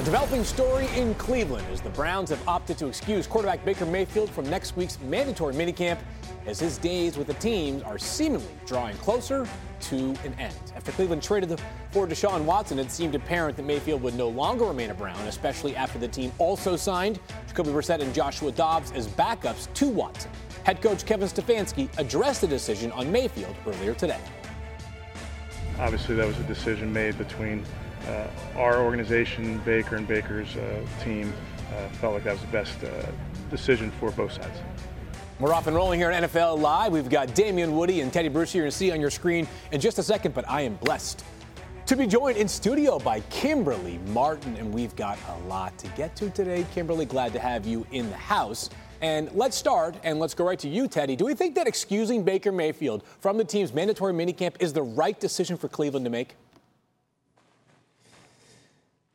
A developing story in Cleveland as the Browns have opted to excuse quarterback Baker Mayfield from next week's mandatory minicamp as his days with the team are seemingly drawing closer to an end. After Cleveland traded the for Deshaun Watson, it seemed apparent that Mayfield would no longer remain a Brown, especially after the team also signed Jacoby Brissett and Joshua Dobbs as backups to Watson. Head coach Kevin Stefanski addressed the decision on Mayfield earlier today. Obviously, that was a decision made between our organization, Baker and Baker's uh, team, uh, felt like that was the best decision for both sides. We're off and rolling here on NFL Live. We've got Damien Woody and Teddy Bruce you're to see on your screen in just a second, but I am blessed to be joined in studio by Kimberly Martin, and we've got a lot to get to today. Kimberly, glad to have you in the house. And let's start, and let's go right to you, Teddy. Do we think that excusing Baker Mayfield from the team's mandatory minicamp is the right decision for Cleveland to make?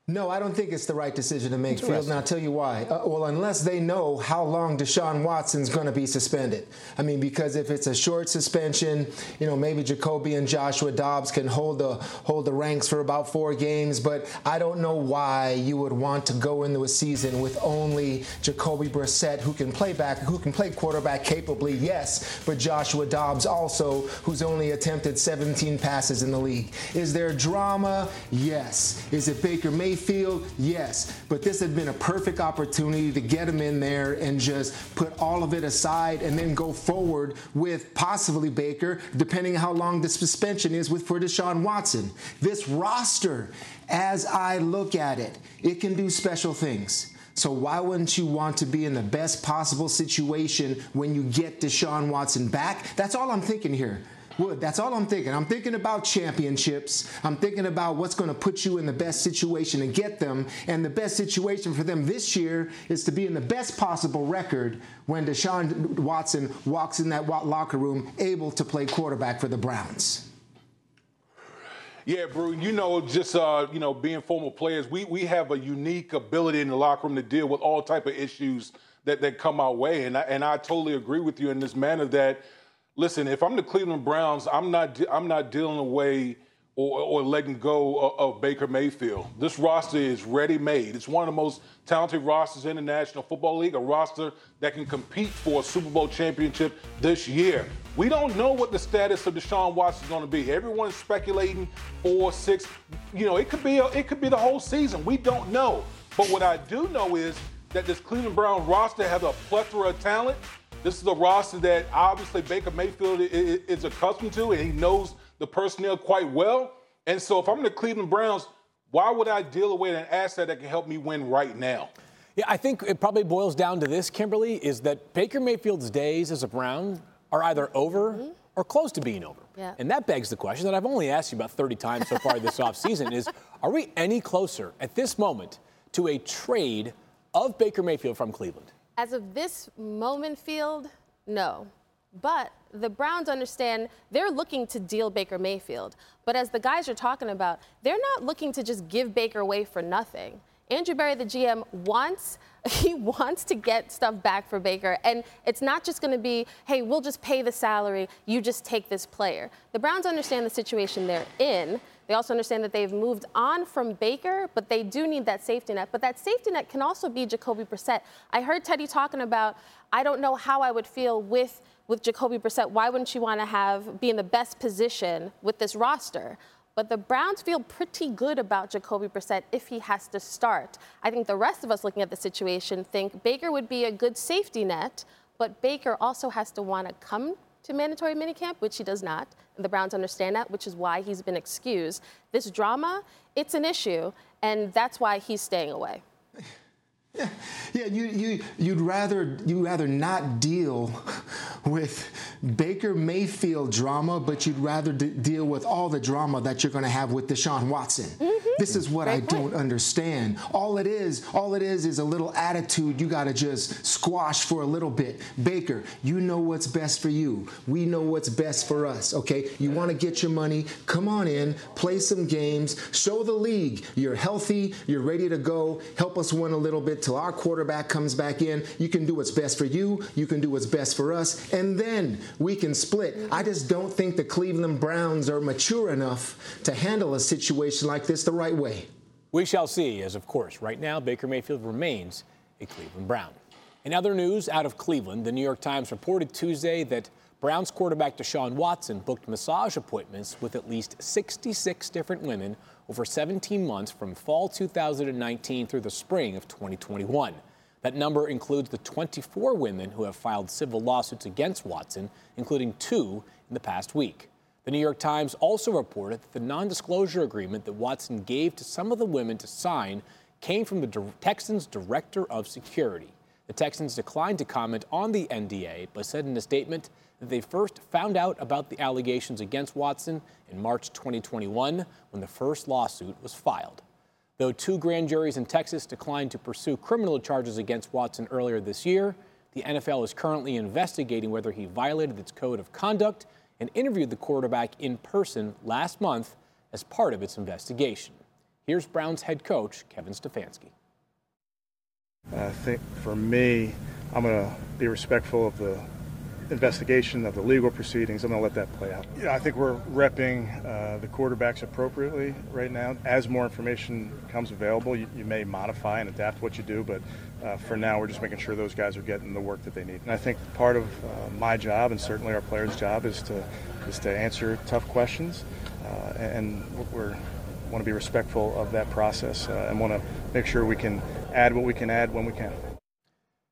No, I don't think it's the right decision to make, Field, and I'll tell you why. Uh, well, unless they know how long Deshaun Watson's going to be suspended. I mean, because if it's a short suspension, you know, maybe Jacoby and Joshua Dobbs can hold the hold the ranks for about four games. But I don't know why you would want to go into a season with only Jacoby Brissett, who can play back, who can play quarterback capably, yes, but Joshua Dobbs also, who's only attempted 17 passes in the league. Is there drama? Yes. Is it Baker Mayfield? Mayfield, yes, but this had been a perfect opportunity to get him in there and just put all of it aside and then go forward with possibly Baker, depending how long the suspension is with for Deshaun Watson. This roster, as I look at it, it can do special things. So why wouldn't you want to be in the best possible situation when you get Deshaun Watson back? That's all I'm thinking here. That's all I'm thinking. I'm thinking about championships. I'm thinking about what's going to put you in the best situation to get them. And the best situation for them this year is to be in the best possible record when Deshaun Watson walks in that locker room able to play quarterback for the Browns. Yeah, Brew. You know, just uh, you know, being former players, we we have a unique ability in the locker room to deal with all type of issues that, that come our way, and I, and I totally agree with you in this manner that listen, if I'm the Cleveland Browns, I'm not I'm not dealing away or, or letting go of, of, Baker Mayfield. This roster is ready made. It's one of the most talented rosters in the National Football League, a roster that can compete for a Super Bowl championship this year. We don't know what the status of Deshaun Watson is going to be. Everyone's speculating four, six. You know, it could be a, it could be the whole season. We don't know. But what I do know is that this Cleveland Brown roster has a plethora of talent. This is a roster that obviously Baker Mayfield is accustomed to, and he knows the personnel quite well. And so, if I'm the Cleveland Browns, why would I deal away an asset that can help me win right now? Yeah, I think it probably boils down to this, Kimberly, is that Baker Mayfield's days as a Brown are either over mm-hmm. or close to being over. Yeah. And that begs the question that I've only asked you about 30 times so far this offseason is are we any closer at this moment to a trade of Baker Mayfield from Cleveland? As of this moment, Field, no. But the Browns understand they're looking to deal Baker Mayfield. But as the guys are talking about, they're not looking to just give Baker away for nothing. Andrew Berry, the GM, wants he wants to get stuff back for Baker. And it's not just going to be, hey, we'll just pay the salary, you just take this player. The Browns understand the situation they're in. They also understand that they've moved on from Baker, but they do need that safety net. But that safety net can also be Jacoby Brissett. I heard Teddy talking about, I don't know how I would feel with with Jacoby Brissett. Why wouldn't you want to have be in the best position with this roster? But the Browns feel pretty good about Jacoby Brissett if he has to start. I think the rest of us looking at the situation think Baker would be a good safety net, but Baker also has to want to come to mandatory minicamp, which he does not. And the Browns understand that, which is why he's been excused. This drama, it's an issue, and that's why he's staying away. Yeah, yeah. You you you'd rather you'd rather not deal with Baker Mayfield drama, but you'd rather d- deal with all the drama that you're going to have with Deshaun Watson. Mm-hmm. This is what Great I point. don't understand. All it is, all it is, is a little attitude you got to just squash for a little bit. Baker, you know what's best for you. We know what's best for us. Okay, you want to get your money? Come on in, play some games, show the league you're healthy, you're ready to go. Help us win a little bit till our quarterback comes back in. You can do what's best for you. You can do what's best for us, and then we can split. I just don't think the Cleveland Browns are mature enough to handle a situation like this the right way. We shall see, as of course, right now, Baker Mayfield remains a Cleveland Brown. In other news out of Cleveland, the New York Times reported Tuesday that Browns quarterback Deshaun Watson booked massage appointments with at least 66 different women over 17 months from fall 2019 through the spring of 2021. That number includes the 24 women who have filed civil lawsuits against Watson, including two in the past week. The New York Times also reported that the non disclosure agreement that Watson gave to some of the women to sign came from the Texans' director of security. The Texans declined to comment on the NDA, but said in a statement that they first found out about the allegations against Watson in March 2021 when the first lawsuit was filed. Though two grand juries in Texas declined to pursue criminal charges against Watson earlier this year, the NFL is currently investigating whether he violated its code of conduct and interviewed the quarterback in person last month as part of its investigation. Here's Browns head coach Kevin Stefanski. I think for me, I'm going to be respectful of the investigation of the legal proceedings. I'm going to let that play out. Yeah, I think we're repping uh, the quarterbacks appropriately right now. As more information becomes available, you, you may modify and adapt what you do, but uh, for now, we're just making sure those guys are getting the work that they need. And I think part of uh, my job, and certainly our players' job, is to is to answer tough questions, uh, and we're want to be respectful of that process uh, and want to make sure we can add what we can add when we can.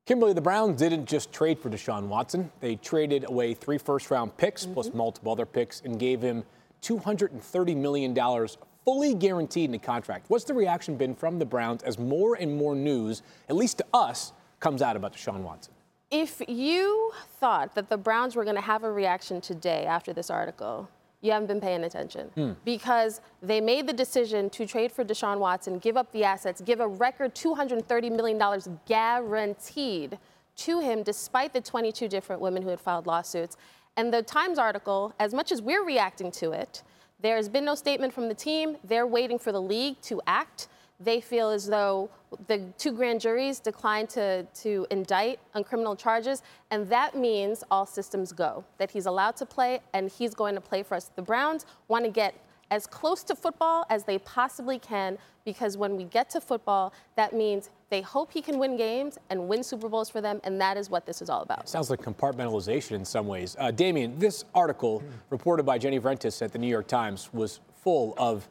Kimberly, the Browns didn't just trade for Deshaun Watson. They traded away three first round picks mm-hmm. plus multiple other picks and gave him $230 million fully guaranteed in a contract. What's the reaction been from the Browns as more and more news, at least to us, comes out about Deshaun Watson? If you thought that the Browns were going to have a reaction today after this article, you haven't been paying attention hmm. because they made the decision to trade for Deshaun Watson, give up the assets, give a record $230 million guaranteed to him, despite the 22 different women who had filed lawsuits. And the Times article, as much as we're reacting to it, there has been no statement from the team. They're waiting for the league to act they feel as though the two grand juries declined to, to indict on criminal charges, and that means all systems go, that he's allowed to play and he's going to play for us. The Browns want to get as close to football as they possibly can because when we get to football, that means they hope he can win games and win Super Bowls for them, and that is what this is all about. Sounds like compartmentalization in some ways. Uh, Damien, this article reported by Jenny Vrentas at the New York Times was full of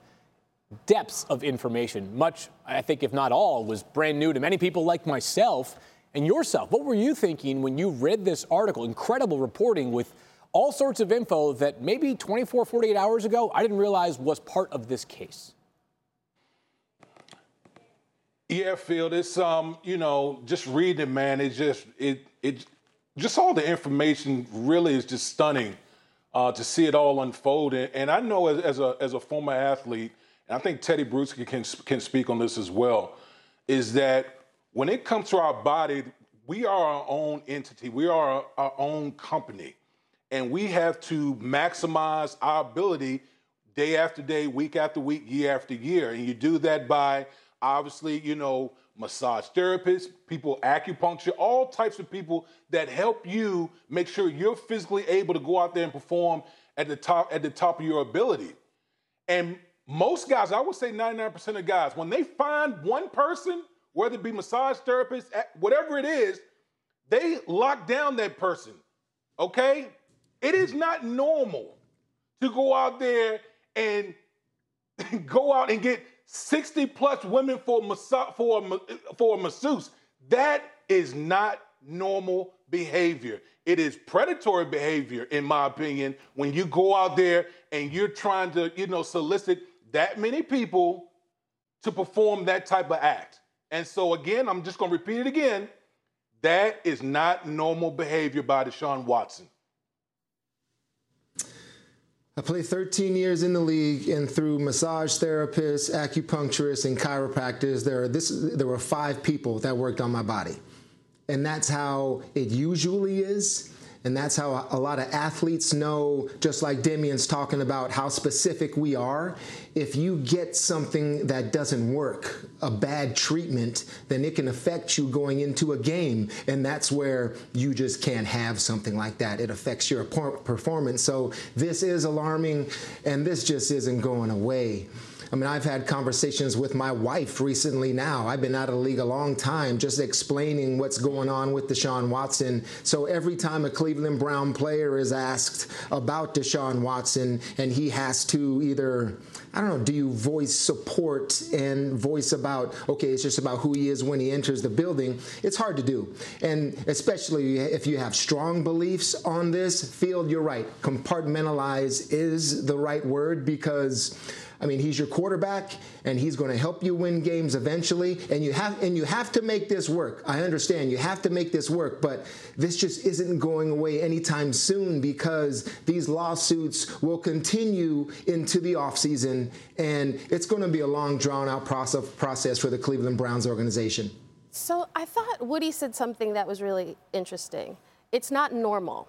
depths of information. Much, I think, if not all, was brand new to many people like myself and yourself. What were you thinking when you read this article? Incredible reporting with all sorts of info that maybe 24, 48 hours ago I didn't realize was part of this case. Yeah, Field, it's um, you know, just reading it, man, it's just it it just all the information really is just stunning uh, to see it all unfold. And, and I know as, as a as a former athlete, I think Teddy Bruschi can, can speak on this as well, is that when it comes to our body, we are our own entity, we are our own company, and we have to maximize our ability day after day, week after week, year after year. And you do that by obviously, you know, massage therapists, people acupuncture, all types of people that help you make sure you're physically able to go out there and perform at the top at the top of your ability. And most guys, I would say 99% of guys, when they find one person, whether it be massage therapist, whatever it is, they lock down that person. Okay? It is not normal to go out there and go out and get 60 plus women for massa- for a, for a masseuse. That is not normal behavior. It is predatory behavior, in my opinion, when you go out there and you're trying to, you know, solicit that many people to perform that type of act. And so, again, I'm just going to repeat it again. That is not normal behavior by Deshaun Watson. I played 13 years in the league, and through massage therapists, acupuncturists, and chiropractors, there, this, there were five people that worked on my body. And that's how it usually is. And that's how a lot of athletes know, just like Damien's talking about how specific we are. If you get something that doesn't work, a bad treatment, then it can affect you going into a game. And that's where you just can't have something like that. It affects your performance. So this is alarming, and this just isn't going away. I mean, I've had conversations with my wife recently now. I've been out of the league a long time just explaining what's going on with Deshaun Watson. So every time a Cleveland Brown player is asked about Deshaun Watson and he has to either I don't know, do you voice support and voice about, okay, it's just about who he is when he enters the building? It's hard to do. And especially if you have strong beliefs on this field, you're right. Compartmentalize is the right word because I mean, he's your quarterback, and he's going to help you win games eventually. And you have and you have to make this work. I understand you have to make this work, but this just isn't going away anytime soon because these lawsuits will continue into the offseason, and it's going to be a long, drawn-out process process for the Cleveland Browns organization. So I thought Woody said something that was really interesting. It's not normal.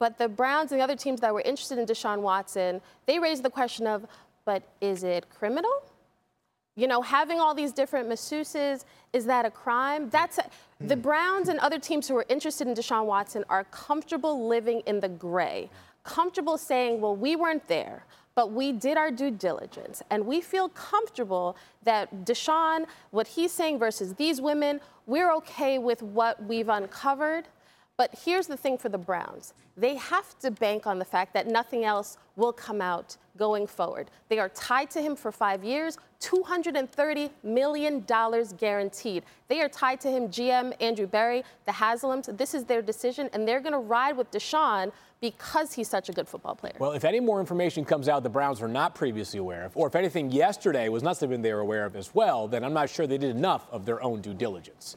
But the Browns and the other teams that were interested in Deshaun Watson, they raised the question of, but is it criminal? You know, having all these different masseuses, is that a crime? That's a, the Browns and other teams who are interested in Deshaun Watson are comfortable living in the gray, comfortable saying, well, we weren't there, but we did our due diligence. And we feel comfortable that Deshaun, what he's saying versus these women, we're okay with what we've uncovered. But here's the thing for the Browns they have to bank on the fact that nothing else will come out going forward. They are tied to him for five years, $230 million guaranteed. They are tied to him, GM Andrew Berry, the Haslams. This is their decision, and they're going to ride with Deshaun because he's such a good football player. Well, if any more information comes out the Browns were not previously aware of, or if anything yesterday was not something they were aware of as well, then I'm not sure they did enough of their own due diligence.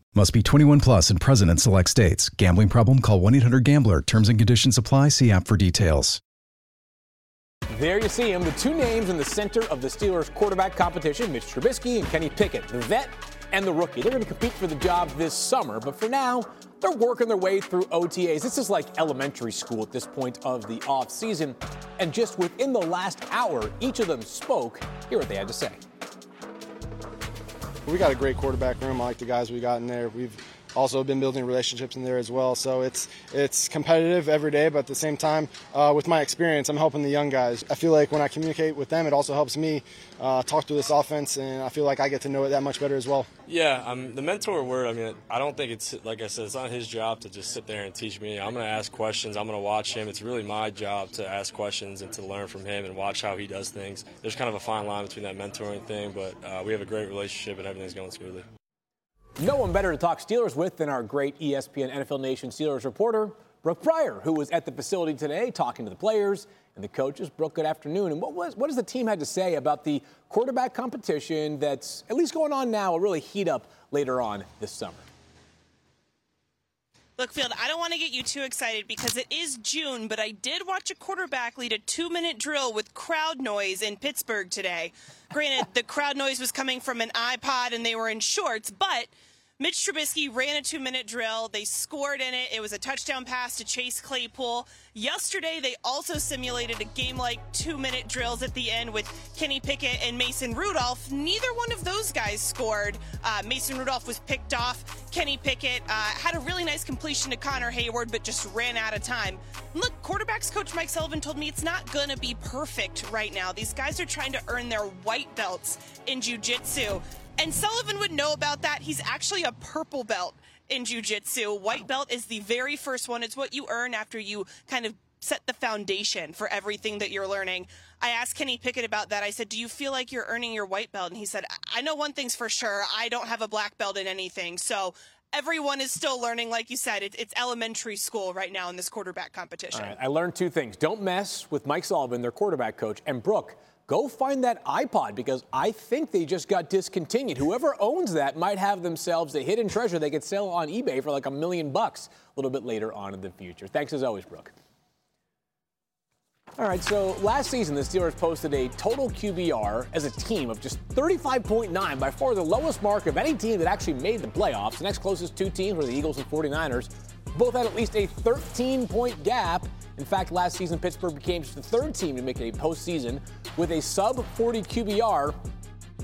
Must be 21 plus and present in select states. Gambling problem? Call 1 800 GAMBLER. Terms and conditions apply. See app for details. There you see him, the two names in the center of the Steelers quarterback competition, Mitch Trubisky and Kenny Pickett, the vet and the rookie. They're going to compete for the job this summer, but for now, they're working their way through OTAs. This is like elementary school at this point of the offseason. And just within the last hour, each of them spoke. Hear what they had to say. We got a great quarterback room. I like the guys we got in there. We've also been building relationships in there as well. So it's it's competitive every day, but at the same time, uh, with my experience, I'm helping the young guys. I feel like when I communicate with them, it also helps me uh, talk through this offense, and I feel like I get to know it that much better as well. Yeah, um, the mentor word. I mean, I don't think it's like I said, it's not his job to just sit there and teach me. I'm going to ask questions. I'm going to watch him. It's really my job to ask questions and to learn from him and watch how he does things. There's kind of a fine line between that mentoring thing, but uh, we have a great relationship and everything's going smoothly. No one better to talk Steelers with than our great ESPN NFL Nation Steelers reporter, Brooke Pryor, who was at the facility today talking to the players and the coaches. Brooke, good afternoon. And what was what does the team had to say about the quarterback competition that's at least going on now, will really heat up later on this summer? Look, Field, I don't want to get you too excited because it is June, but I did watch a quarterback lead a two minute drill with crowd noise in Pittsburgh today. Granted, the crowd noise was coming from an iPod and they were in shorts, but Mitch Trubisky ran a two minute drill. They scored in it. It was a touchdown pass to Chase Claypool. Yesterday, they also simulated a game like two minute drills at the end with Kenny Pickett and Mason Rudolph. Neither one of those guys scored. Uh, Mason Rudolph was picked off. Kenny Pickett uh, had a really nice completion to Connor Heyward, but just ran out of time. Look, quarterbacks coach Mike Sullivan told me it's not going to be perfect right now. These guys are trying to earn their white belts in jiu jitsu. And Sullivan would know about that. He's actually a purple belt in jujitsu. White belt is the very first one. It's what you earn after you kind of set the foundation for everything that you're learning. I asked Kenny Pickett about that. I said, Do you feel like you're earning your white belt? And he said, I know one thing's for sure. I don't have a black belt in anything. So everyone is still learning. Like you said, it, it's elementary school right now in this quarterback competition. I learned two things. Don't mess with Mike Sullivan, their quarterback coach, and Brooke. Go find that iPod because I think they just got discontinued. Whoever owns that might have themselves a hidden treasure they could sell on eBay for like a million bucks a little bit later on in the future. Thanks as always, Brooke. All right, so last season, the Steelers posted a total QBR as a team of just 35.9, by far the lowest mark of any team that actually made the playoffs. The next closest two teams were the Eagles and 49ers. Both had at least a 13 point gap. In fact, last season, Pittsburgh became just the third team to make a postseason with a sub 40 QBR.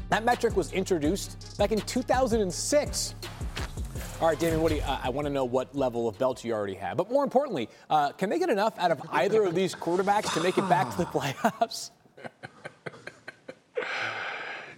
That metric was introduced back in 2006. All right, Damien Woody, uh, I want to know what level of belt you already have. But more importantly, uh, can they get enough out of either of these quarterbacks to make it back to the playoffs?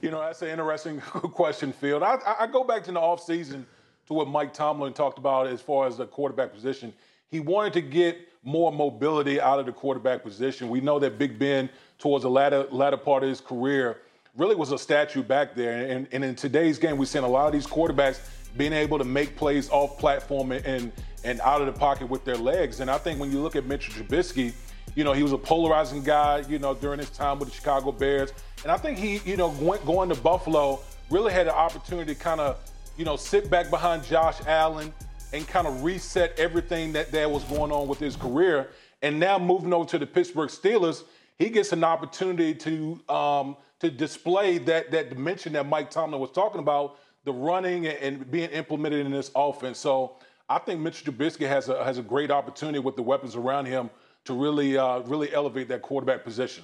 You know, that's an interesting question, Field. I, I go back to the offseason to what Mike Tomlin talked about as far as the quarterback position. He wanted to get more mobility out of the quarterback position. We know that Big Ben, towards the latter, latter part of his career, really was a statue back there. And, and in today's game, we've seen a lot of these quarterbacks – being able to make plays off platform and and out of the pocket with their legs. And I think when you look at Mitchell Trubisky, you know, he was a polarizing guy, you know, during his time with the Chicago Bears. And I think he, you know, went, going to Buffalo really had an opportunity to kind of, you know, sit back behind Josh Allen and kind of reset everything that, that was going on with his career. And now moving over to the Pittsburgh Steelers, he gets an opportunity to um, to display that that dimension that Mike Tomlin was talking about the running and being implemented in this offense. So I think Mitchell Trubisky has a has a great opportunity with the weapons around him to really uh, really elevate that quarterback position.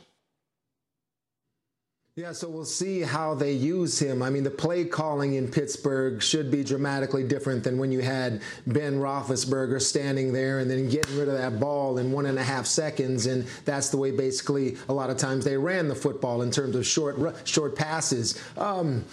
Yeah, so we'll see how they use him. I mean, the play calling in Pittsburgh should be dramatically different than when you had Ben Roethlisberger standing there and then getting rid of that ball in one and a half seconds. And that's the way basically a lot of times they ran the football in terms of short short passes. Um,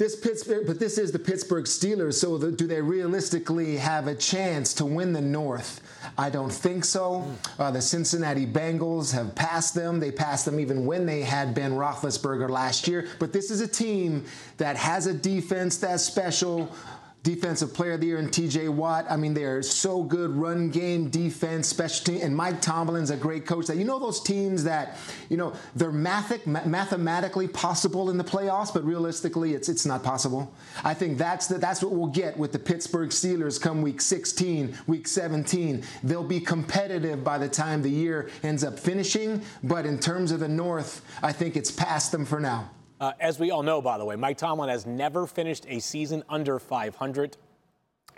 this Pittsburgh, but this is the Pittsburgh Steelers. So the, do they realistically have a chance to win the North? I don't think so. Uh, the Cincinnati Bengals have passed them. They passed them even when they had Ben Roethlisberger last year. But this is a team that has a defense that's special. Defensive Player of the Year in TJ Watt. I mean, they're so good. Run game, defense, special team. And Mike Tomlin's a great coach. That you know those teams that you know they're mathic, mathematically possible in the playoffs, but realistically, it's it's not possible. I think that's the, that's what we'll get with the Pittsburgh Steelers come week 16, week 17. They'll be competitive by the time the year ends up finishing. But in terms of the North, I think it's past them for now. Uh, as we all know, by the way, Mike Tomlin has never finished a season under 500.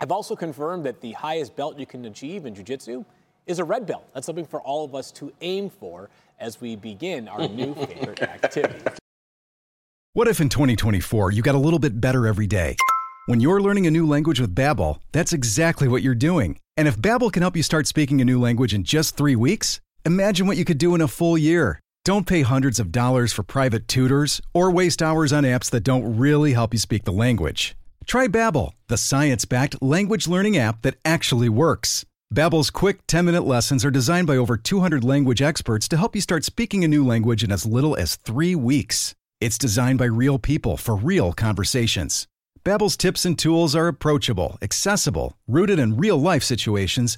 I've also confirmed that the highest belt you can achieve in jiu-jitsu is a red belt. That's something for all of us to aim for as we begin our new favorite activity. What if in 2024 you got a little bit better every day? When you're learning a new language with Babbel, that's exactly what you're doing. And if Babbel can help you start speaking a new language in just 3 weeks, imagine what you could do in a full year. Don't pay hundreds of dollars for private tutors or waste hours on apps that don't really help you speak the language. Try Babbel, the science-backed language learning app that actually works. Babbel's quick 10-minute lessons are designed by over 200 language experts to help you start speaking a new language in as little as 3 weeks. It's designed by real people for real conversations. Babbel's tips and tools are approachable, accessible, rooted in real-life situations,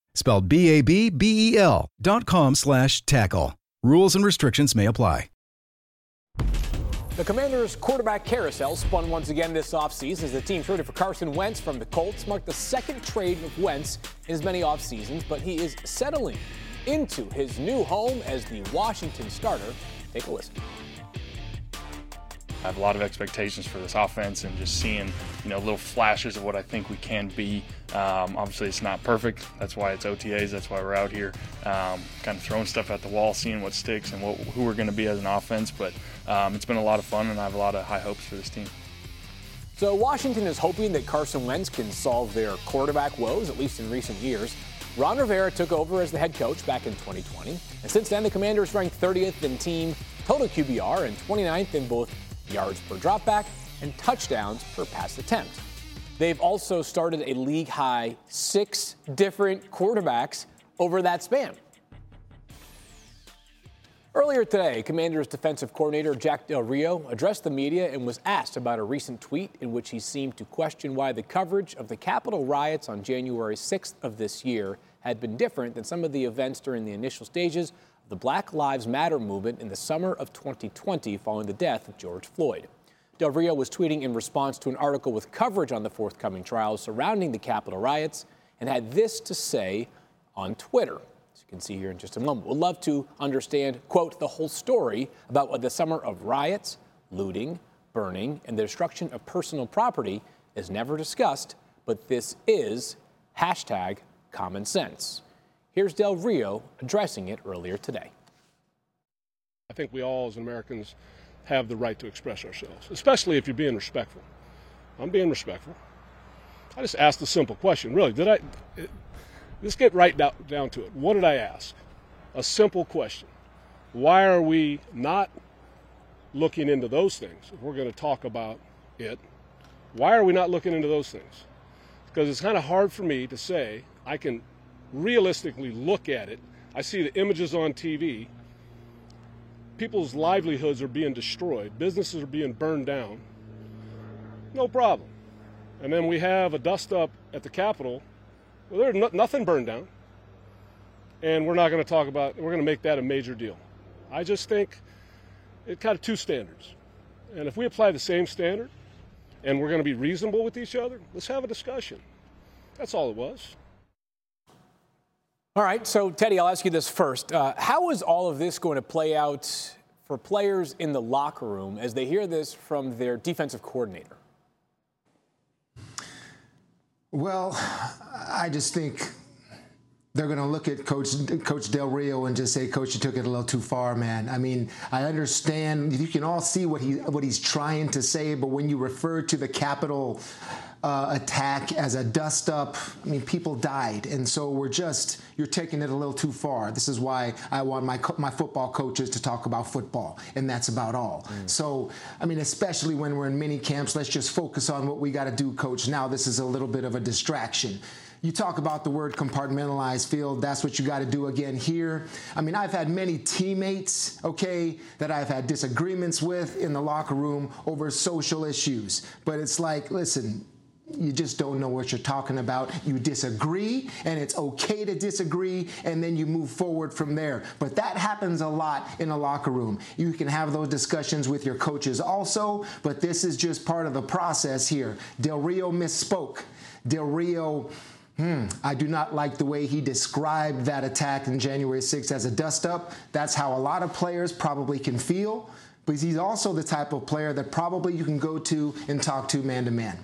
Spelled B-A-B-B-E-L dot com slash tackle. Rules and restrictions may apply. The Commanders' quarterback carousel spun once again this offseason as the team traded for Carson Wentz from the Colts, marked the second trade with Wentz in as many off seasons, but he is settling into his new home as the Washington starter. Take a listen. I have a lot of expectations for this offense and just seeing, you know, little flashes of what I think we can be. Um, obviously, it's not perfect. That's why it's OTAs. That's why we're out here, um, kind of throwing stuff at the wall, seeing what sticks and what, who we're going to be as an offense. But um, it's been a lot of fun, and I have a lot of high hopes for this team. So Washington is hoping that Carson Wentz can solve their quarterback woes, at least in recent years. Ron Rivera took over as the head coach back in 2020, and since then the Commanders ranked 30th in team total QBR and 29th in both yards per dropback and touchdowns per pass attempt. They've also started a league high six different quarterbacks over that span. Earlier today, Commanders defensive coordinator Jack Del Rio addressed the media and was asked about a recent tweet in which he seemed to question why the coverage of the Capitol riots on January 6th of this year had been different than some of the events during the initial stages the Black Lives Matter movement in the summer of 2020 following the death of George Floyd. Del Rio was tweeting in response to an article with coverage on the forthcoming trials surrounding the Capitol riots and had this to say on Twitter As you can see here in just a moment. We'd love to understand, quote, the whole story about what the summer of riots, looting, burning, and the destruction of personal property is never discussed, but this is hashtag common sense. Here's Del Rio addressing it earlier today. I think we all, as Americans, have the right to express ourselves, especially if you're being respectful. I'm being respectful. I just asked a simple question. Really, did I? Let's get right down to it. What did I ask? A simple question. Why are we not looking into those things? If we're going to talk about it, why are we not looking into those things? Because it's kind of hard for me to say I can realistically look at it. I see the images on TV. People's livelihoods are being destroyed, businesses are being burned down. No problem. And then we have a dust up at the Capitol well, there's no, nothing burned down. And we're not going to talk about, we're going to make that a major deal. I just think it kind of two standards. And if we apply the same standard and we're going to be reasonable with each other, let's have a discussion. That's all it was. All right, so Teddy, I'll ask you this first. Uh, how is all of this going to play out for players in the locker room as they hear this from their defensive coordinator? Well, I just think they're going to look at Coach Coach Del Rio and just say, Coach, you took it a little too far, man. I mean, I understand you can all see what he what he's trying to say, but when you refer to the Capitol uh, attack as a dust up. I mean, people died, and so we're just you're taking it a little too far. This is why I want my my football coaches to talk about football, and that's about all. Mm. So, I mean, especially when we're in mini camps, let's just focus on what we got to do, coach. Now, this is a little bit of a distraction you talk about the word compartmentalized field. That's what you got to do again here. I mean, I've had many teammates, okay, that I've had disagreements with in the locker room over social issues. But it's like, listen, you just don't know what you're talking about. You disagree, and it's okay to disagree, and then you move forward from there. But that happens a lot in a locker room. You can have those discussions with your coaches also, but this is just part of the process here. Del Rio misspoke. Del Rio. Hmm, I do not like the way he described that attack in January 6th as a dust up. That's how a lot of players probably can feel, but he's also the type of player that probably you can go to and talk to man to man.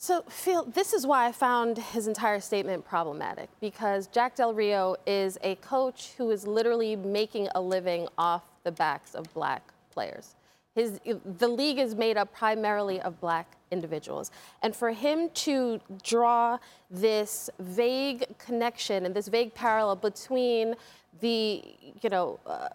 So, Field, this is why I found his entire statement problematic because Jack Del Rio is a coach who is literally making a living off the backs of black players. His, the league is made up primarily of black individuals. And for him to draw this vague connection and this vague parallel between the, you know, uh,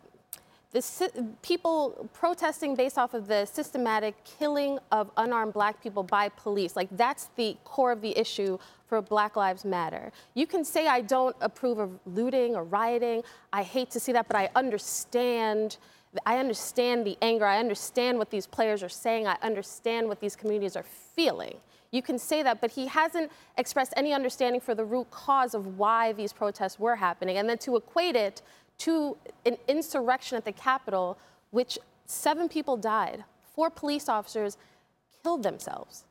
the people protesting based off of the systematic killing of unarmed black people by police. Like that's the core of the issue for Black Lives Matter. You can say I don't approve of looting or rioting. I hate to see that, but I understand I understand the anger. I understand what these players are saying. I understand what these communities are feeling. You can say that, but he hasn't expressed any understanding for the root cause of why these protests were happening. And then to equate it to an insurrection at the Capitol, which seven people died, four police officers killed themselves.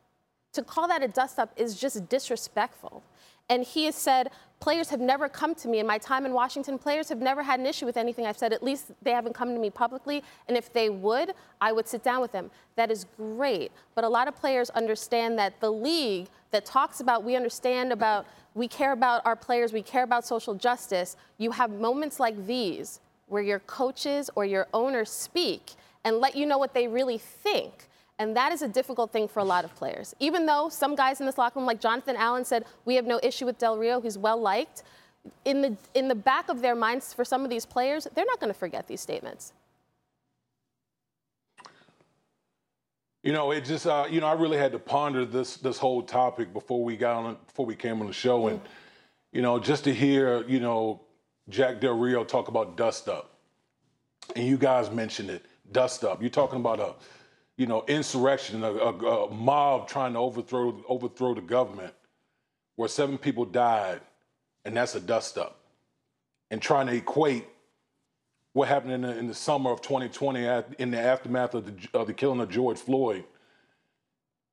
To call that a dust up is just disrespectful. And he has said, players have never come to me in my time in Washington. Players have never had an issue with anything I've said. At least they haven't come to me publicly. And if they would, I would sit down with them. That is great. But a lot of players understand that the league that talks about, we understand about, we care about our players, we care about social justice. You have moments like these where your coaches or your owners speak and let you know what they really think. And that is a difficult thing for a lot of players. Even though some guys in this locker room, like Jonathan Allen, said, we have no issue with Del Rio, he's well liked. In the, in the back of their minds for some of these players, they're not going to forget these statements. You know, it just uh, you know I really had to ponder this this whole topic before we got on before we came on the show, and you know just to hear you know Jack Del Rio talk about dust up, and you guys mentioned it, dust up. You're talking about a you know insurrection, a, a, a mob trying to overthrow overthrow the government, where seven people died, and that's a dust up, and trying to equate what happened in the, in the summer of 2020 at, in the aftermath of the, of the killing of George Floyd,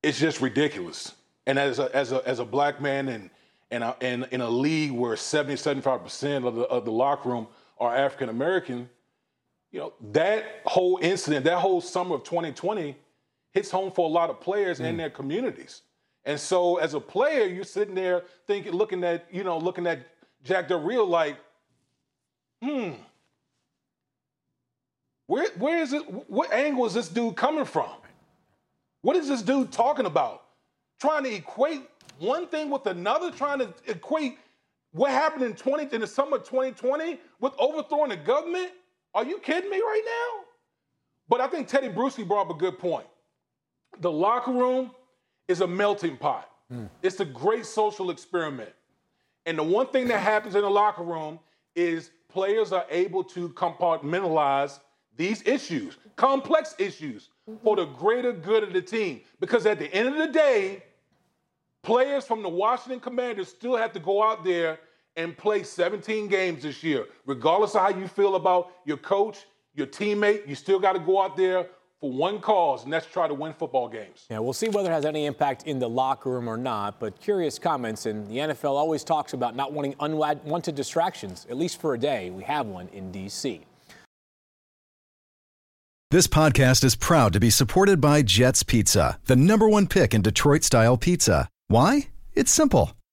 it's just ridiculous. And as a, as a, as a black man and, and, a, and in a league where 70, 75% of the, of the locker room are African American, you know, that whole incident, that whole summer of 2020 hits home for a lot of players mm. and their communities. And so as a player, you're sitting there thinking, looking at, you know, looking at Jack Del Rio like, hmm, where, where is it? What angle is this dude coming from? What is this dude talking about? Trying to equate one thing with another, trying to equate what happened in 20 in the summer of 2020 with overthrowing the government? Are you kidding me right now? But I think Teddy Bruschi brought up a good point. The locker room is a melting pot. Mm. It's a great social experiment. And the one thing that happens in the locker room is players are able to compartmentalize these issues, complex issues, mm-hmm. for the greater good of the team. Because at the end of the day, players from the Washington Commanders still have to go out there and play 17 games this year. Regardless of how you feel about your coach, your teammate, you still got to go out there for one cause, and that's try to win football games. Yeah, we'll see whether it has any impact in the locker room or not, but curious comments. And the NFL always talks about not wanting unwanted distractions, at least for a day. We have one in D.C. This podcast is proud to be supported by Jets Pizza, the number one pick in Detroit style pizza. Why? It's simple.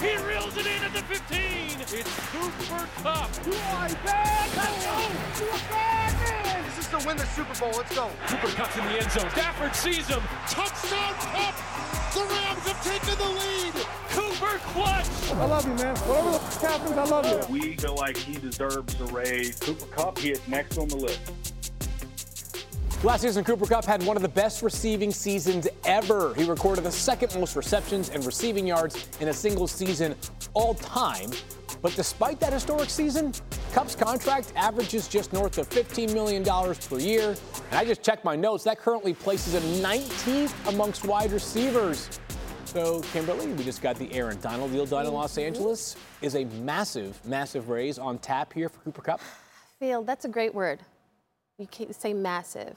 He reels it in at the 15. It's Cooper Kupp. Do I bad? Let's go. Do a bad man. This is to win the Super Bowl. Let's go. Cooper Kupp's in the end zone. Stafford sees him. Touchdown Kupp. The Rams have taken the lead. Cooper clutch. I love you, man. Whatever the happens, I love you. We feel like he deserves the raise. Cooper Kupp, he is next on the list. Last season, Cooper Kupp had one of the best receiving seasons ever. He recorded the second most receptions and receiving yards in a single season all time. But despite that historic season, Kupp's contract averages just north of $15 million per year. And I just checked my notes. That currently places him 19th amongst wide receivers. So, Kimberly, we just got the Aaron Donald deal done in Los mm-hmm. Angeles. Is a massive, massive raise on tap here for Cooper Kupp? Field, that's a great word. You can't say massive.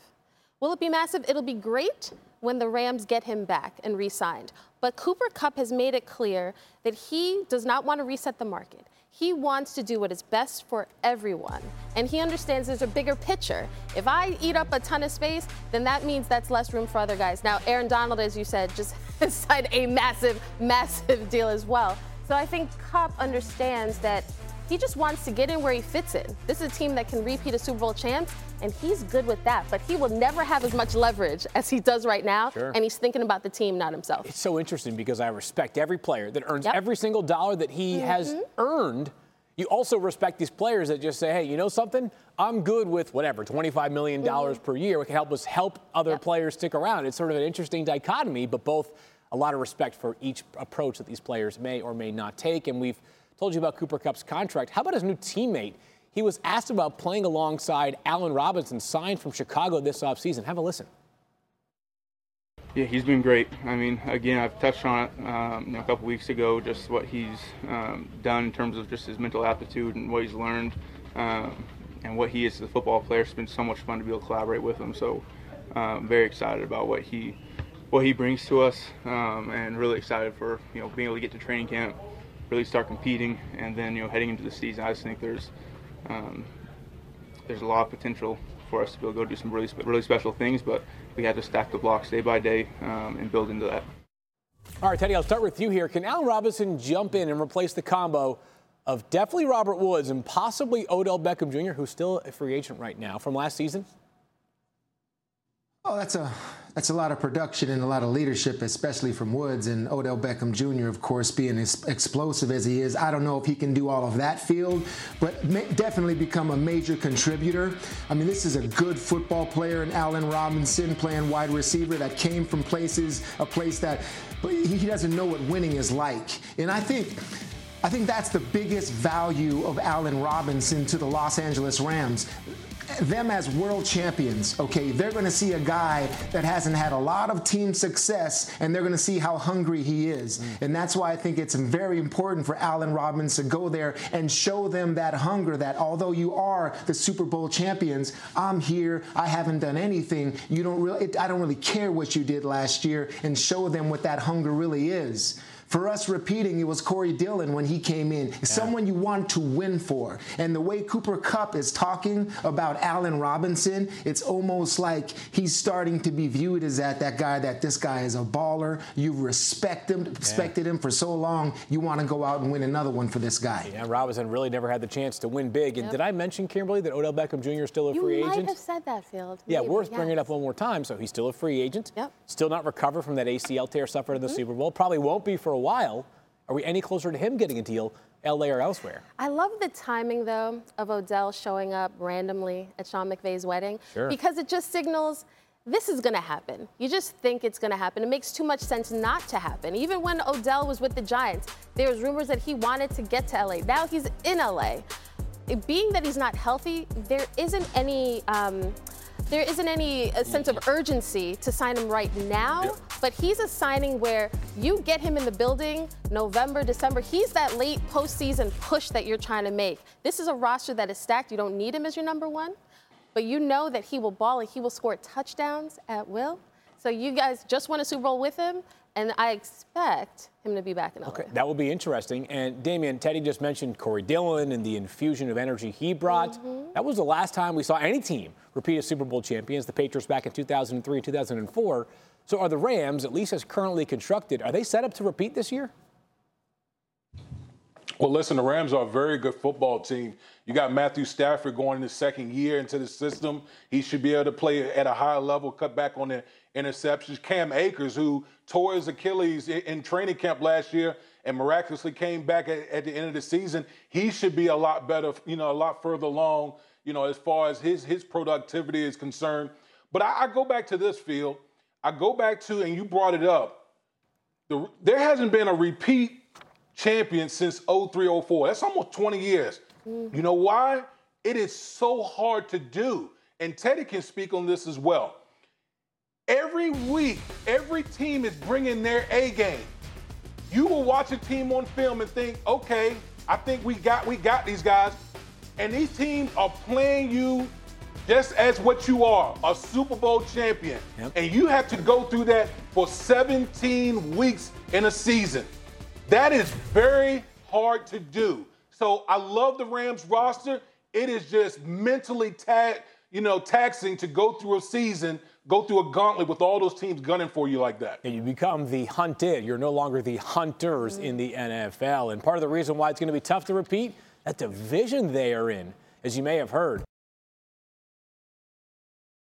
Will it be massive? It'll be great when the Rams get him back and re signed. But Cooper Kupp has made it clear that he does not want to reset the market. He wants to do what is best for everyone. And he understands there's a bigger picture. If I eat up a ton of space, then that means that's less room for other guys. Now, Aaron Donald, as you said, just signed a massive, massive deal as well. So I think Cup understands that he just wants to get in where he fits in. This is a team that can repeat a Super Bowl champs, and he's good with that. But he will never have as much leverage as he does right now, Sure. and he's thinking about the team, not himself. It's so interesting because I respect every player that earns Yep. every single dollar that he has Mhm. earned. you also respect these players that just say, hey, you know something? I'm good with whatever, $25 million mm-hmm. per year. It can help us help other yep. players stick around. It's sort of an interesting dichotomy, but both a lot of respect for each approach that these players may or may not take. And we've told you about Cooper Kupp's contract. How about his new teammate? He was asked about playing alongside Allen Robinson, signed from Chicago this offseason. Have a listen. Yeah, he's been great. I mean, again, I've touched on it um, you know, a couple weeks ago, just what he's um, done in terms of just his mental aptitude and what he's learned, um, and what he is as a football player. It's been so much fun to be able to collaborate with him. So, um, very excited about what he what he brings to us, um, and really excited for you know being able to get to training camp, really start competing, and then you know heading into the season. I just think there's um, there's a lot of potential for us to be able to go do some really really special things, but we had to stack the blocks day by day um, and build into that. All right, Teddy, I'll start with you here. Can Allen Robinson jump in and replace the combo of definitely Robert Woods and possibly Odell Beckham Jr., who's still a free agent right now from last season? Oh, that's a that's a lot of production and a lot of leadership, especially from Woods and Odell Beckham Jr. Of course, being as explosive as he is, I don't know if he can do all of that field, but definitely become a major contributor. I mean, this is a good football player, and Allen Robinson playing wide receiver that came from places, a place that he doesn't know what winning is like, and I think. I think that's the biggest value of Allen Robinson to the Los Angeles Rams them as world champions, okay, they're going to see a guy that hasn't had a lot of team success and they're going to see how hungry he is. Mm. And that's why I think it's very important for Allen Robinson to go there and show them that hunger that although you are the Super Bowl champions, I'm here, I haven't done anything. You don't really I don't really care what you did last year and show them what that hunger really is. For us repeating, it was Corey Dillon when he came in. Yeah. Someone you want to win for. And the way Cooper Kupp is talking about Allen Robinson, it's almost like he's starting to be viewed as that, that guy that this guy is a baller. You respect him, respected yeah. him for so long. You want to go out and win another one for this guy. Yeah, Robinson really never had the chance to win big. And yep. did I mention, Kimberly, that Odell Beckham Jr. is still a you free agent? You might have said that, Field. Yeah, worth yes. bringing it up one more time. So he's still a free agent. Yep. Still not recovered from that ACL tear suffered mm-hmm. in the Super Bowl. Probably won't be for a while. Are we any closer to him getting a deal, LA or elsewhere? I love the timing, though, of Odell showing up randomly at Sean McVay's wedding sure. because it just signals this is going to happen. You just think it's going to happen. It makes too much sense not to happen. Even when Odell was with the Giants, there was rumors that he wanted to get to LA. Now he's in LA. Being that he's not healthy, there isn't any. Um, there isn't any uh, sense of urgency to sign him right now, yep. but he's a signing where you get him in the building November, December. He's that late postseason push that you're trying to make. This is a roster that is stacked. You don't need him as your number one, but you know that he will ball and he will score touchdowns at will. So you guys just won a Super Bowl with him, and I expect him to be back in LA. Okay, that will be interesting. And Damien, Teddy just mentioned Corey Dillon and the infusion of energy he brought. Mm-hmm. That was the last time we saw any team repeat as Super Bowl champions, the Patriots back in 2003 and 2004. So are the Rams, at least as currently constructed, are they set up to repeat this year? Well, listen, the Rams are a very good football team. You got Matthew Stafford going in his second year into the system. He should be able to play at a higher level, cut back on the interceptions. Cam Akers, who tore his Achilles in training camp last year and miraculously came back at, at, the end of the season, he should be a lot better, you know, a lot further along, you know, as far as his his productivity is concerned. But I, I go back to this field. I go back to, and you brought it up. The, there hasn't been a repeat champion since 0304. That's almost 20 years. Mm-hmm. You know why? It is so hard to do. And Teddy can speak on this as well. Every week, every team is bringing their A game. You will watch a team on film and think, okay, I think we got we got these guys, and these teams are playing you just as what you are, a Super Bowl champion, yep. and you have to go through that for 17 weeks in a season. That is very hard to do. So I love the Rams roster. It is just mentally ta- you know, taxing to go through a season go through a gauntlet with all those teams gunning for you like that. And you become the hunted. You're no longer the hunters in the NFL. And part of the reason why it's going to be tough to repeat, that division they are in, as you may have heard.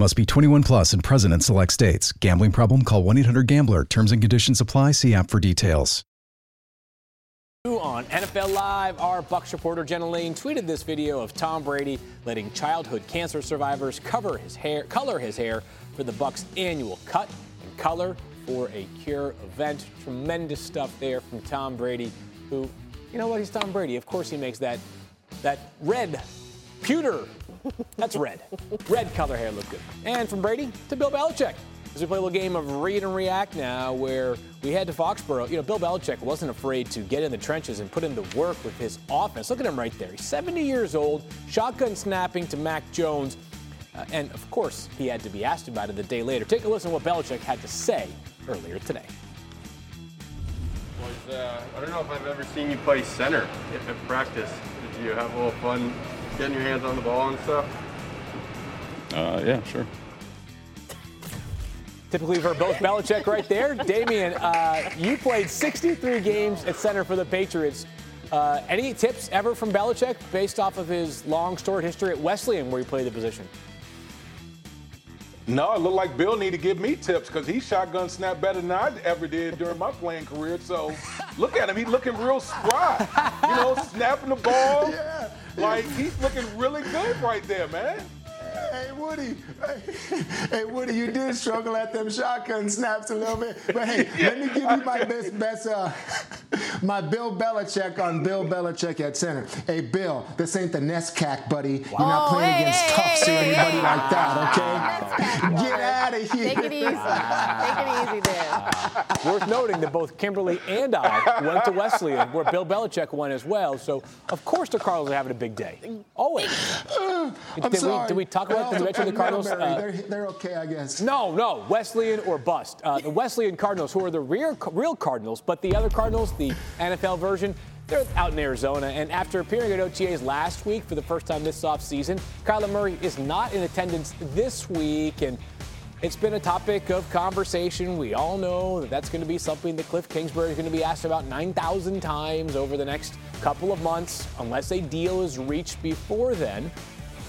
Must be 21 plus and present in select states. Gambling problem? Call 1 800 GAMBLER. Terms and conditions apply. See app for details. On NFL Live, our Bucs reporter Jenna Laine tweeted this video of Tom Brady letting childhood cancer survivors cover his hair, color his hair for the Bucs' annual cut and color for a cure event. Tremendous stuff there from Tom Brady, who, you know what, he's Tom Brady. Of course, he makes that that red pewter that's red. Red color hair look good. And from Brady to Bill Belichick. As we play a little game of read and react now, where we head to Foxborough. You know, Bill Belichick wasn't afraid to get in the trenches and put in the work with his offense. Look at him right there. He's 70 years old, shotgun snapping to Mac Jones. Uh, and of course, he had to be asked about it the day later. Take a listen to what Belichick had to say earlier today. Was, uh, I don't know if I've ever seen you play center If at practice. Did you have a little fun getting your hands on the ball and stuff? Uh, yeah, sure. Typically for both Belichick right there. Damien, uh, you played 63 games at center for the Patriots. Uh, any tips ever from Belichick based off of his long, storied history at Wesleyan where he played the position? No, it looked like Bill need to give me tips because he shotgun snapped better than I ever did during my playing career. So look at him. He's looking real spry. You know, snapping the ball. Yeah. Like he's looking really good right there, man. Hey Woody, hey Woody, you did struggle at them shotgun snaps a little bit, but hey, yeah. let me give you my best, best, uh, my Bill Belichick on Bill Belichick at center. Hey Bill, this ain't the NESCAC, buddy. Wow. You're not playing hey, against hey, Tufts hey, or anybody hey, like that, okay? Get out of here. Take it easy. Take it easy, Dan. Worth noting that both Kimberly and I went to Wesleyan, where Bill Belichick went as well. So of course the Cardinals are having a big day. Always. Uh, I'm did sorry. We, did we talk about? Did we mention the Cardinals? Uh, they're, they're, okay, I guess. No, no, Wesleyan or bust. Uh, the Wesleyan Cardinals, who are the real, real Cardinals, but the other Cardinals, the NFL version, they're out in Arizona. And after appearing at OTAs last week for the first time this offseason, Kyler Murray is not in attendance this week. And it's been a topic of conversation. We all know that that's going to be something that Cliff Kingsbury is going to be asked about 9,000 times over the next couple of months, unless a deal is reached before then.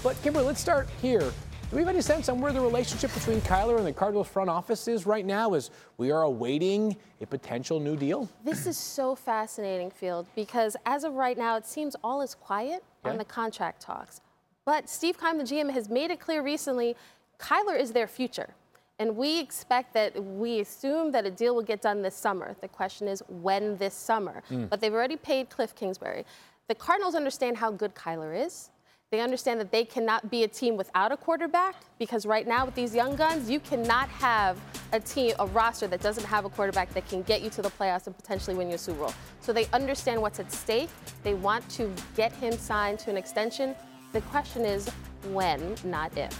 But Kimberly, let's start here. Do we have any sense on where the relationship between Kyler and the Cardinals front office is right now as we are awaiting a potential new deal? This is so fascinating, Field, because as of right now, it seems all is quiet on the contract talks. But Steve Keim, the GM, has made it clear recently Kyler is their future. And we expect that, we assume that a deal will get done this summer. The question is when this summer. Mm. But they've already paid Cliff Kingsbury. The Cardinals understand how good Kyler is. They understand that they cannot be a team without a quarterback because right now with these young guns, you cannot have a team, a roster that doesn't have a quarterback that can get you to the playoffs and potentially win your Super Bowl. So they understand what's at stake. They want to get him signed to an extension. The question is when, not if.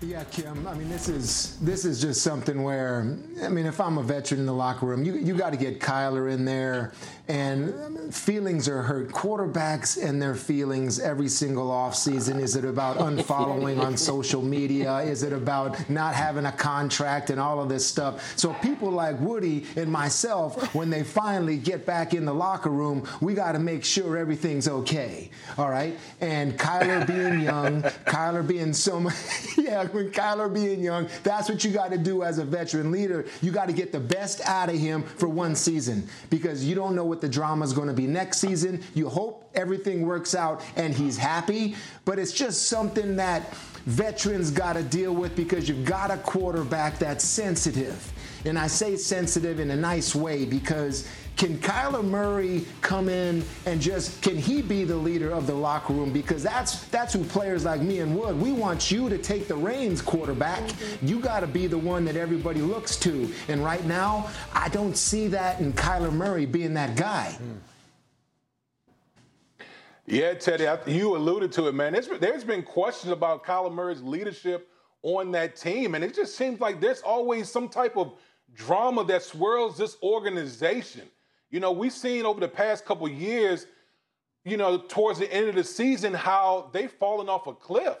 Yeah, Kim. I mean, this is this is just something where I mean, if I'm a veteran in the locker room, you you got to get Kyler in there, and feelings are hurt. Quarterbacks and their feelings every single offseason. Is it about unfollowing on social media? Is it about not having a contract and all of this stuff? So people like Woody and myself, when they finally get back in the locker room, we got to make sure everything's okay. All right. And Kyler being young, Kyler being so much, yeah when Kyler being young, that's what you got to do as a veteran leader. You got to get the best out of him for one season because you don't know what the drama is going to be next season. You hope everything works out and he's happy, but it's just something that veterans got to deal with because you've got a quarterback that's sensitive. And I say sensitive in a nice way because can Kyler Murray come in and just can he be the leader of the locker room? Because that's that's who players like me and Wood. We want you to take the reins, quarterback. Mm-hmm. You got to be the one that everybody looks to. And right now, I don't see that in Kyler Murray being that guy. Mm. Yeah, Teddy, I, you alluded to it, man. There's, there's been questions about Kyler Murray's leadership on that team, and it just seems like there's always some type of drama that swirls this organization. You know, we've seen over the past couple years, you know, towards the end of the season, how they've fallen off a cliff.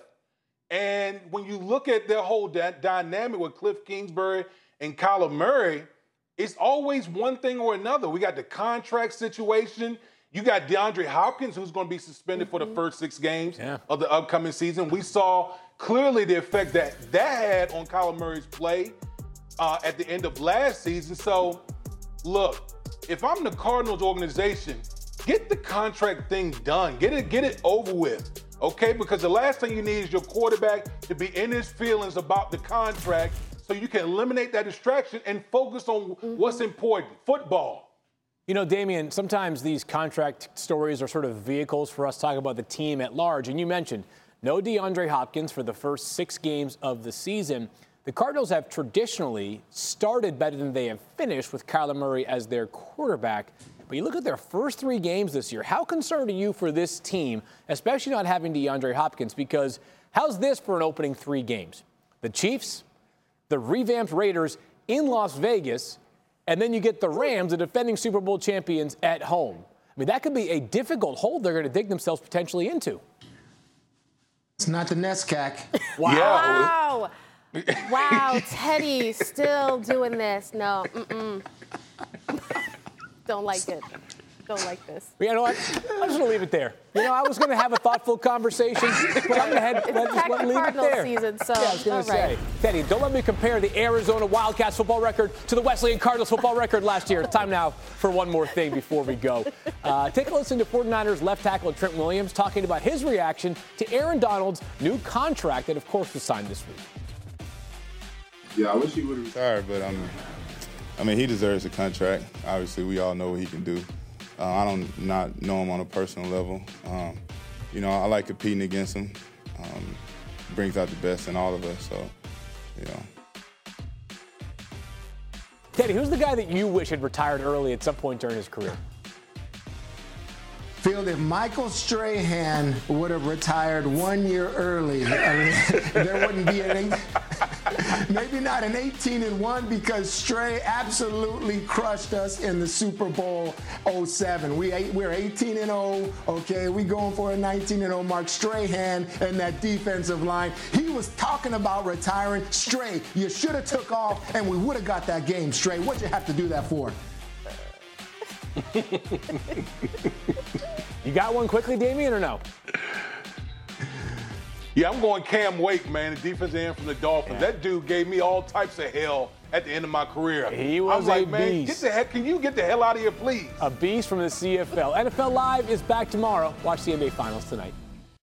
And when you look at their whole da- dynamic with Cliff Kingsbury and Kyler Murray, it's always one thing or another. We got the contract situation. You got DeAndre Hopkins, who's going to be suspended mm-hmm. for the first six games yeah. of the upcoming season. We saw clearly the effect that that had on Kyler Murray's play uh, at the end of last season. So, look, if I'm the Cardinals organization, get the contract thing done. Get it, get it over with. Okay, because the last thing you need is your quarterback to be in his feelings about the contract so you can eliminate that distraction and focus on mm-hmm. what's important football. You know, Damien, sometimes these contract stories are sort of vehicles for us to talk about the team at large. And you mentioned no DeAndre Hopkins for the first six games of the season. The Cardinals have traditionally started better than they have finished with Kyler Murray as their quarterback. But you look at their first three games this year. How concerned are you for this team, especially not having DeAndre Hopkins? Because how's this for an opening three games? The Chiefs, the revamped Raiders in Las Vegas, and then you get the Rams, the defending Super Bowl champions, at home. I mean, that could be a difficult hole they're going to dig themselves potentially into. It's not the NESCAC. wow. wow, Teddy still doing this. No, mm-mm. Don't like it. Don't like this. You know what? I'm just gonna leave it there. You know, I was gonna have a thoughtful conversation, but I'm gonna head, it's just let, leave it there. season, so yeah, I was gonna say, right. Teddy, don't let me compare the Arizona Wildcats football record to the Wesleyan Cardinals football record last year. Time now for one more thing before we go. Uh, take a listen to 49ers left tackle Trent Williams talking about his reaction to Aaron Donald's new contract that, of course, was signed this week. Yeah, I wish he would have retired, but um, I mean, he deserves a contract. Obviously, we all know what he can do. Uh, I don't not know him on a personal level. Um, you know, I like competing against him. Um, brings out the best in all of us. So, you know. Teddy, who's the guy that you wish had retired early at some point during his career? Field, if Michael Strahan would have retired one year early, I mean, there wouldn't be any. Maybe not an 18 and 1 because Stray absolutely crushed us in the Super Bowl 07. We we're 18 and 0. Okay, we going for a 19 and 0 Mark Strahan and that defensive line. He was talking about retiring. Stray, you should have took off and we would have got that game. Stray, what'd you have to do that for? you got one quickly, Damien, or no? Yeah, I'm going Cam Wake, man, the defensive end from the Dolphins. Yeah. That dude gave me all types of hell at the end of my career. He was I'm like, a man, beast. Get the heck, can you get the hell out of here, please? A beast from the CFL. NFL Live is back tomorrow. Watch the NBA Finals tonight.